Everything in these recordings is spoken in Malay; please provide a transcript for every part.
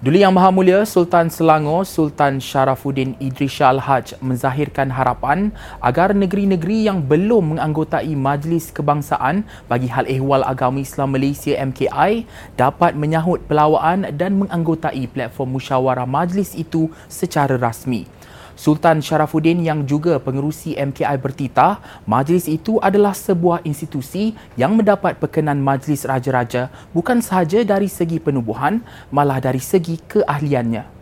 Duli Yang Maha Mulia Sultan Selangor Sultan Sharafuddin Idris Shah Al-Haj menzahirkan harapan agar negeri-negeri yang belum menganggotai Majlis Kebangsaan bagi Hal Ehwal Agama Islam Malaysia MKI dapat menyahut pelawaan dan menganggotai platform musyawarah majlis itu secara rasmi. Sultan Sharafuddin yang juga pengerusi MKI bertitah, majlis itu adalah sebuah institusi yang mendapat perkenan majlis raja-raja bukan sahaja dari segi penubuhan, malah dari segi keahliannya.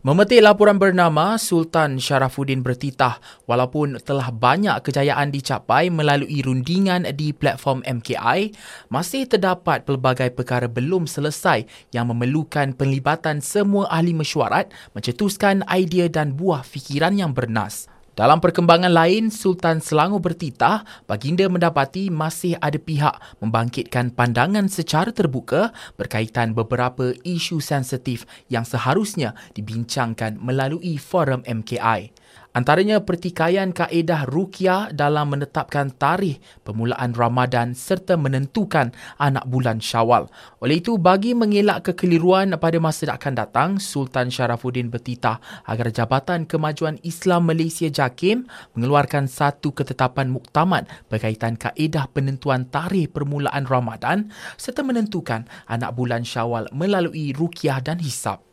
Memetik laporan bernama Sultan Sharafuddin bertitah walaupun telah banyak kejayaan dicapai melalui rundingan di platform MKI, masih terdapat pelbagai perkara belum selesai yang memerlukan penlibatan semua ahli mesyuarat mencetuskan idea dan buah fikiran yang bernas. Dalam perkembangan lain, Sultan Selangor bertitah baginda mendapati masih ada pihak membangkitkan pandangan secara terbuka berkaitan beberapa isu sensitif yang seharusnya dibincangkan melalui forum MKI. Antaranya pertikaian kaedah rukyah dalam menetapkan tarikh permulaan Ramadan serta menentukan anak bulan Syawal. Oleh itu, bagi mengelak kekeliruan pada masa akan datang, Sultan Sharafuddin bertitah agar Jabatan Kemajuan Islam Malaysia JAKIM mengeluarkan satu ketetapan muktamad berkaitan kaedah penentuan tarikh permulaan Ramadan serta menentukan anak bulan Syawal melalui rukyah dan hisab.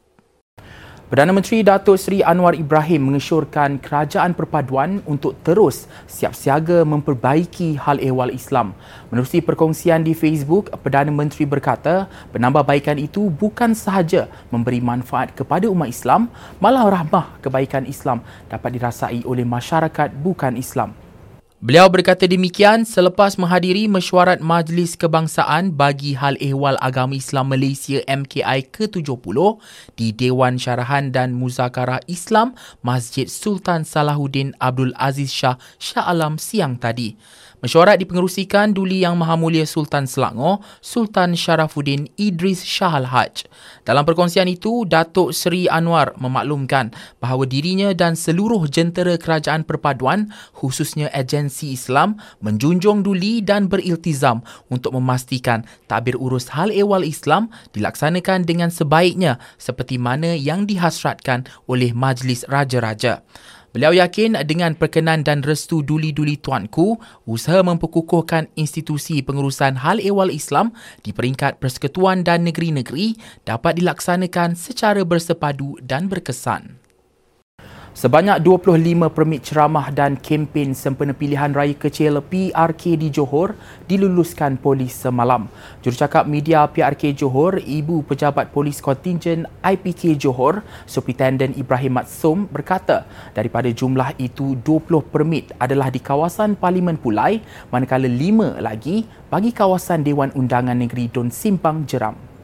Perdana Menteri Datuk Seri Anwar Ibrahim mengesyorkan kerajaan perpaduan untuk terus siap siaga memperbaiki hal ehwal Islam. Menerusi perkongsian di Facebook, Perdana Menteri berkata penambahbaikan itu bukan sahaja memberi manfaat kepada umat Islam, malah rahmah kebaikan Islam dapat dirasai oleh masyarakat bukan Islam. Beliau berkata demikian selepas menghadiri mesyuarat Majlis Kebangsaan bagi Hal Ehwal Agama Islam Malaysia MKI ke-70 di Dewan Syarahan dan Muzakarah Islam Masjid Sultan Salahuddin Abdul Aziz Shah Shah Alam siang tadi. Mesyuarat dipengerusikan Duli Yang Maha Mulia Sultan Selangor, Sultan Sharafuddin Idris Shah Al-Haj. Dalam perkongsian itu, Datuk Seri Anwar memaklumkan bahawa dirinya dan seluruh jentera kerajaan perpaduan, khususnya agensi Islam, menjunjung duli dan beriltizam untuk memastikan tabir urus hal ehwal Islam dilaksanakan dengan sebaiknya seperti mana yang dihasratkan oleh Majlis Raja-Raja. Beliau yakin dengan perkenan dan restu duli-duli tuanku, usaha memperkukuhkan institusi pengurusan hal ehwal Islam di peringkat persekutuan dan negeri-negeri dapat dilaksanakan secara bersepadu dan berkesan. Sebanyak 25 permit ceramah dan kempen sempena pilihan raya kecil PRK di Johor diluluskan polis semalam. Jurucakap media PRK Johor, Ibu Pejabat Polis Kontingen IPK Johor, Superintendent Ibrahim Matsum berkata daripada jumlah itu 20 permit adalah di kawasan Parlimen Pulai manakala 5 lagi bagi kawasan Dewan Undangan Negeri Don Simpang Jeram.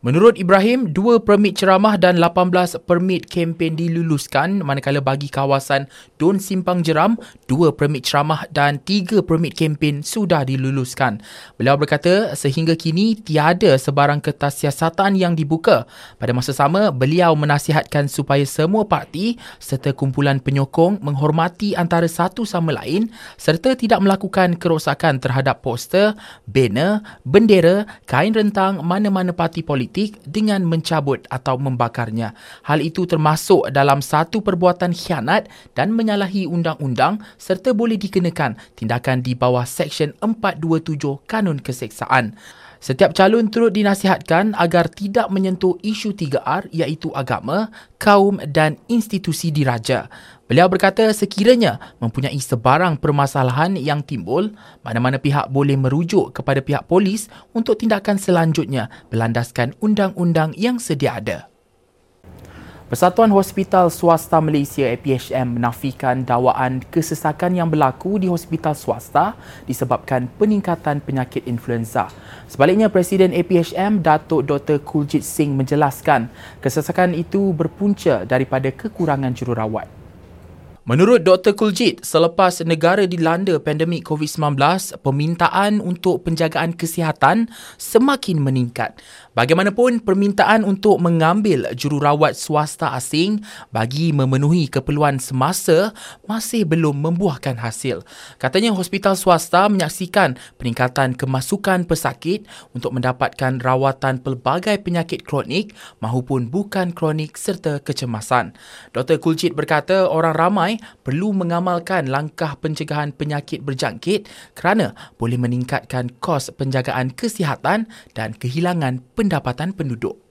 Menurut Ibrahim, dua permit ceramah dan 18 permit kempen diluluskan manakala bagi kawasan Don Simpang Jeram, dua permit ceramah dan tiga permit kempen sudah diluluskan. Beliau berkata, sehingga kini tiada sebarang kertas siasatan yang dibuka. Pada masa sama, beliau menasihatkan supaya semua parti serta kumpulan penyokong menghormati antara satu sama lain serta tidak melakukan kerosakan terhadap poster, banner, bendera, kain rentang mana-mana parti politik politik dengan mencabut atau membakarnya. Hal itu termasuk dalam satu perbuatan khianat dan menyalahi undang-undang serta boleh dikenakan tindakan di bawah Seksyen 427 Kanun Keseksaan. Setiap calon turut dinasihatkan agar tidak menyentuh isu 3R iaitu agama, kaum dan institusi diraja. Beliau berkata sekiranya mempunyai sebarang permasalahan yang timbul, mana-mana pihak boleh merujuk kepada pihak polis untuk tindakan selanjutnya berlandaskan undang-undang yang sedia ada. Persatuan Hospital Swasta Malaysia APHM menafikan dakwaan kesesakan yang berlaku di hospital swasta disebabkan peningkatan penyakit influenza. Sebaliknya, Presiden APHM Datuk Dr. Kuljit Singh menjelaskan kesesakan itu berpunca daripada kekurangan jururawat. Menurut Dr. Kuljit, selepas negara dilanda pandemik COVID-19, permintaan untuk penjagaan kesihatan semakin meningkat. Bagaimanapun, permintaan untuk mengambil jururawat swasta asing bagi memenuhi keperluan semasa masih belum membuahkan hasil. Katanya hospital swasta menyaksikan peningkatan kemasukan pesakit untuk mendapatkan rawatan pelbagai penyakit kronik mahupun bukan kronik serta kecemasan. Dr. Kuljit berkata orang ramai perlu mengamalkan langkah pencegahan penyakit berjangkit kerana boleh meningkatkan kos penjagaan kesihatan dan kehilangan pendapatan penduduk.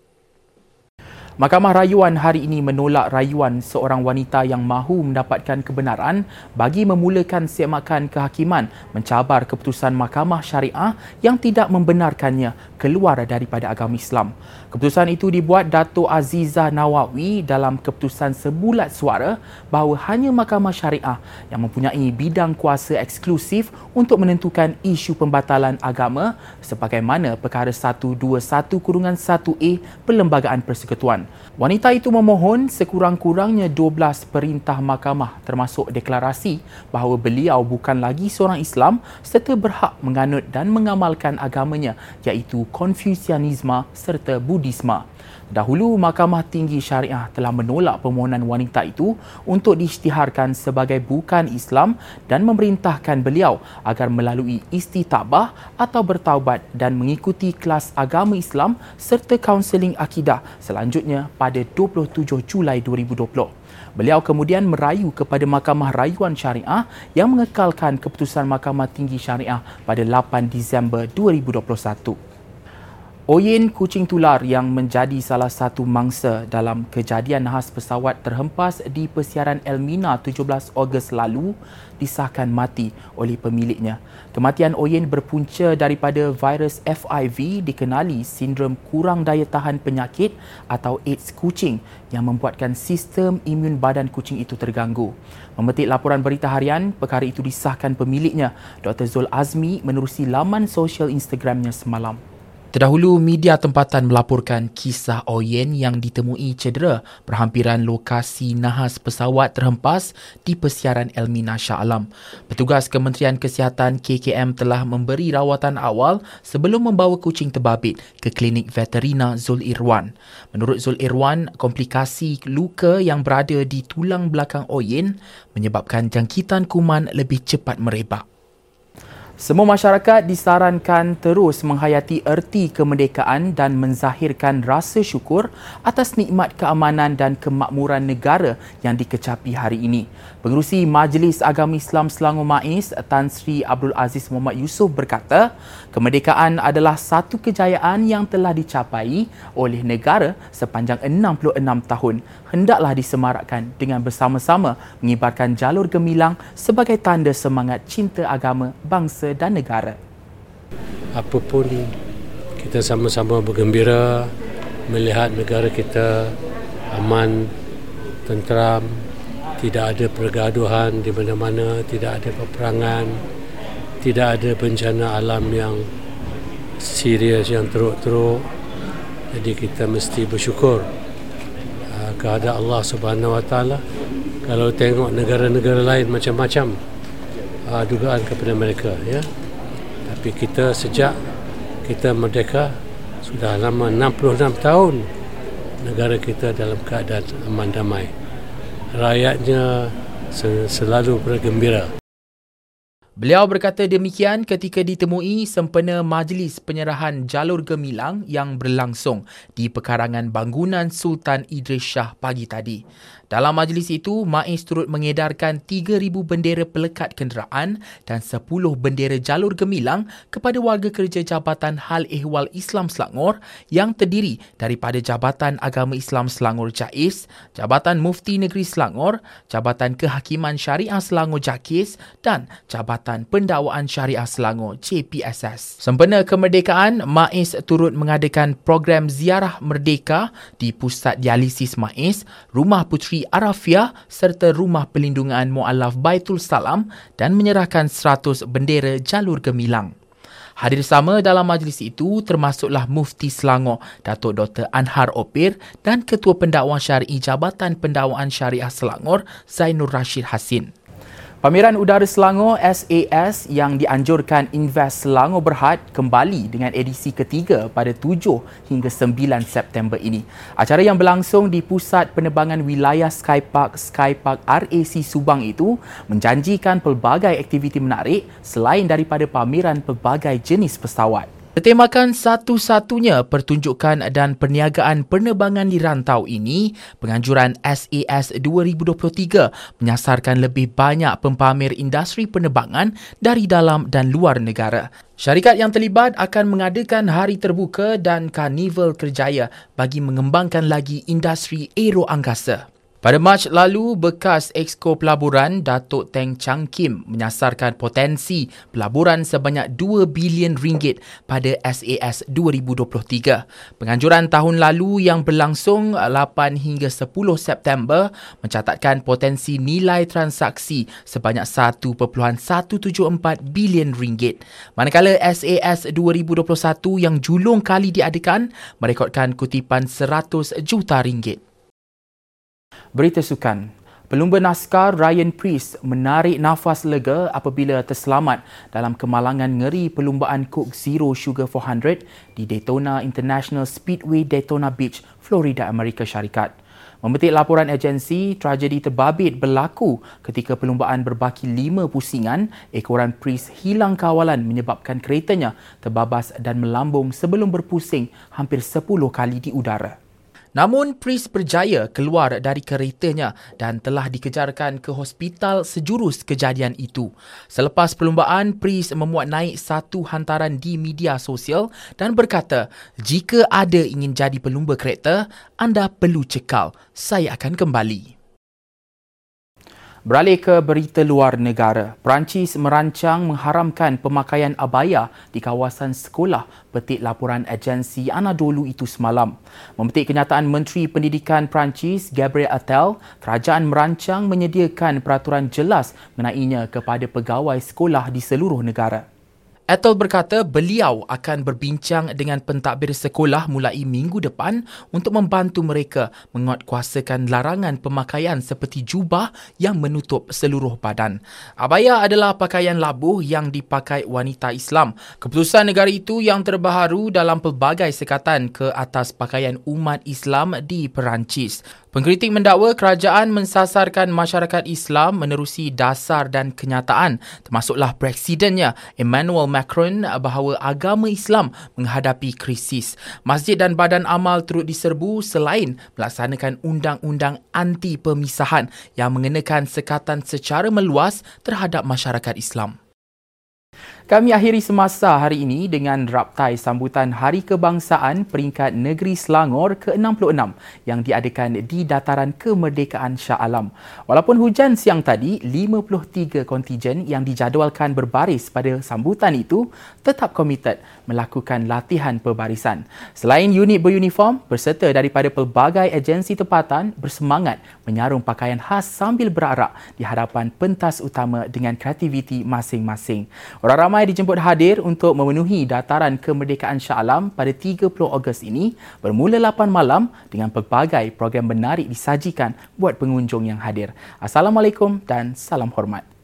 Mahkamah Rayuan hari ini menolak rayuan seorang wanita yang mahu mendapatkan kebenaran bagi memulakan semakan kehakiman mencabar keputusan Mahkamah Syariah yang tidak membenarkannya keluar daripada agama Islam. Keputusan itu dibuat Dato' Azizah Nawawi dalam keputusan sebulat suara bahawa hanya Mahkamah Syariah yang mempunyai bidang kuasa eksklusif untuk menentukan isu pembatalan agama sebagaimana perkara 121-1A Perlembagaan Persekutuan. Wanita itu memohon sekurang-kurangnya 12 perintah mahkamah termasuk deklarasi bahawa beliau bukan lagi seorang Islam serta berhak menganut dan mengamalkan agamanya iaitu Konfusianisme serta Budisme. Dahulu Mahkamah Tinggi Syariah telah menolak permohonan wanita itu untuk diisytiharkan sebagai bukan Islam dan memerintahkan beliau agar melalui istitabah atau bertaubat dan mengikuti kelas agama Islam serta kaunseling akidah selanjutnya pada 27 Julai 2020. Beliau kemudian merayu kepada Mahkamah Rayuan Syariah yang mengekalkan keputusan Mahkamah Tinggi Syariah pada 8 Disember 2021. Oyen kucing tular yang menjadi salah satu mangsa dalam kejadian nahas pesawat terhempas di persiaran Elmina 17 Ogos lalu disahkan mati oleh pemiliknya. Kematian Oyen berpunca daripada virus FIV dikenali sindrom kurang daya tahan penyakit atau AIDS kucing yang membuatkan sistem imun badan kucing itu terganggu. Memetik laporan berita harian, perkara itu disahkan pemiliknya, Dr. Zul Azmi menerusi laman sosial Instagramnya semalam. Terdahulu, media tempatan melaporkan kisah Oyen yang ditemui cedera berhampiran lokasi nahas pesawat terhempas di persiaran Elmina Shah Alam. Petugas Kementerian Kesihatan KKM telah memberi rawatan awal sebelum membawa kucing terbabit ke klinik veterina Zul Irwan. Menurut Zul Irwan, komplikasi luka yang berada di tulang belakang Oyen menyebabkan jangkitan kuman lebih cepat merebak. Semua masyarakat disarankan terus menghayati erti kemerdekaan dan menzahirkan rasa syukur atas nikmat keamanan dan kemakmuran negara yang dikecapi hari ini. Pengerusi Majlis Agama Islam Selangor MAIS Tan Sri Abdul Aziz Muhammad Yusof berkata, kemerdekaan adalah satu kejayaan yang telah dicapai oleh negara sepanjang 66 tahun. Hendaklah disemarakkan dengan bersama-sama mengibarkan jalur gemilang sebagai tanda semangat cinta agama bangsa dan negara. Apapun kita sama-sama bergembira melihat negara kita aman, tenteram, tidak ada pergaduhan di mana-mana, tidak ada peperangan, tidak ada bencana alam yang serius yang teruk-teruk. Jadi kita mesti bersyukur uh, kepada Allah Subhanahu Wa Taala. Kalau tengok negara-negara lain macam-macam, uh, dugaan kepada mereka ya tapi kita sejak kita merdeka sudah lama 66 tahun negara kita dalam keadaan aman damai rakyatnya selalu bergembira Beliau berkata demikian ketika ditemui sempena majlis penyerahan jalur gemilang yang berlangsung di pekarangan bangunan Sultan Idris Shah pagi tadi. Dalam majlis itu, MAIS turut mengedarkan 3,000 bendera pelekat kenderaan dan 10 bendera jalur gemilang kepada warga kerja Jabatan Hal Ehwal Islam Selangor yang terdiri daripada Jabatan Agama Islam Selangor JAIS, Jabatan Mufti Negeri Selangor, Jabatan Kehakiman Syariah Selangor JAKIS dan Jabatan Pendakwaan Syariah Selangor JPSS. Sempena kemerdekaan, MAIS turut mengadakan program ziarah merdeka di Pusat Dialisis MAIS, Rumah Puteri Arafia serta Rumah Pelindungan Mu'alaf Baitul Salam dan menyerahkan 100 bendera jalur gemilang. Hadir sama dalam majlis itu termasuklah Mufti Selangor, Datuk Dr. Anhar Opir dan Ketua Pendakwaan Syari'i Jabatan Pendakwaan Syariah Selangor, Zainur Rashid Hasin. Pameran Udara Selangor SAS yang dianjurkan Invest Selangor Berhad kembali dengan edisi ketiga pada 7 hingga 9 September ini. Acara yang berlangsung di Pusat Penerbangan Wilayah Skypark Skypark RAC Subang itu menjanjikan pelbagai aktiviti menarik selain daripada pameran pelbagai jenis pesawat. Bertemakan satu-satunya pertunjukan dan perniagaan penerbangan di rantau ini, penganjuran SAS 2023 menyasarkan lebih banyak pempamer industri penerbangan dari dalam dan luar negara. Syarikat yang terlibat akan mengadakan hari terbuka dan karnival kerjaya bagi mengembangkan lagi industri aero angkasa. Pada Mac lalu, bekas Exco Pelaburan Datuk Teng Chang Kim menyasarkan potensi pelaburan sebanyak 2 bilion ringgit pada SAS 2023. Penganjuran tahun lalu yang berlangsung 8 hingga 10 September mencatatkan potensi nilai transaksi sebanyak 1.174 bilion ringgit. Manakala SAS 2021 yang julung kali diadakan merekodkan kutipan 100 juta ringgit. Berita sukan. Pelumba naskar Ryan Priest menarik nafas lega apabila terselamat dalam kemalangan ngeri perlumbaan Coke Zero Sugar 400 di Daytona International Speedway Daytona Beach, Florida, Amerika Syarikat. Memetik laporan agensi, tragedi terbabit berlaku ketika perlumbaan berbaki lima pusingan, ekoran Priest hilang kawalan menyebabkan keretanya terbabas dan melambung sebelum berpusing hampir 10 kali di udara. Namun Pris berjaya keluar dari keretanya dan telah dikejarkan ke hospital sejurus kejadian itu. Selepas perlumbaan, Pris memuat naik satu hantaran di media sosial dan berkata, jika ada ingin jadi pelumba kereta, anda perlu cekal. Saya akan kembali. Beralih ke berita luar negara, Perancis merancang mengharamkan pemakaian abaya di kawasan sekolah petik laporan agensi Anadolu itu semalam. Memetik kenyataan Menteri Pendidikan Perancis Gabriel Attal, kerajaan merancang menyediakan peraturan jelas mengenainya kepada pegawai sekolah di seluruh negara. Ethel berkata beliau akan berbincang dengan pentadbir sekolah mulai minggu depan untuk membantu mereka menguatkuasakan larangan pemakaian seperti jubah yang menutup seluruh badan. Abaya adalah pakaian labuh yang dipakai wanita Islam. Keputusan negara itu yang terbaharu dalam pelbagai sekatan ke atas pakaian umat Islam di Perancis. Pengkritik mendakwa kerajaan mensasarkan masyarakat Islam menerusi dasar dan kenyataan termasuklah presidennya Emmanuel Macron bahawa agama Islam menghadapi krisis. Masjid dan badan amal turut diserbu selain melaksanakan undang-undang anti pemisahan yang mengenakan sekatan secara meluas terhadap masyarakat Islam. Kami akhiri semasa hari ini dengan raptai sambutan Hari Kebangsaan peringkat Negeri Selangor ke-66 yang diadakan di Dataran Kemerdekaan Shah Alam. Walaupun hujan siang tadi, 53 kontijen yang dijadualkan berbaris pada sambutan itu tetap komited melakukan latihan perbarisan. Selain unit beruniform, berserta daripada pelbagai agensi tempatan bersemangat menyarung pakaian khas sambil berarak di hadapan pentas utama dengan kreativiti masing-masing. Orang ramai ramai dijemput hadir untuk memenuhi dataran kemerdekaan Shah Alam pada 30 Ogos ini bermula 8 malam dengan pelbagai program menarik disajikan buat pengunjung yang hadir. Assalamualaikum dan salam hormat.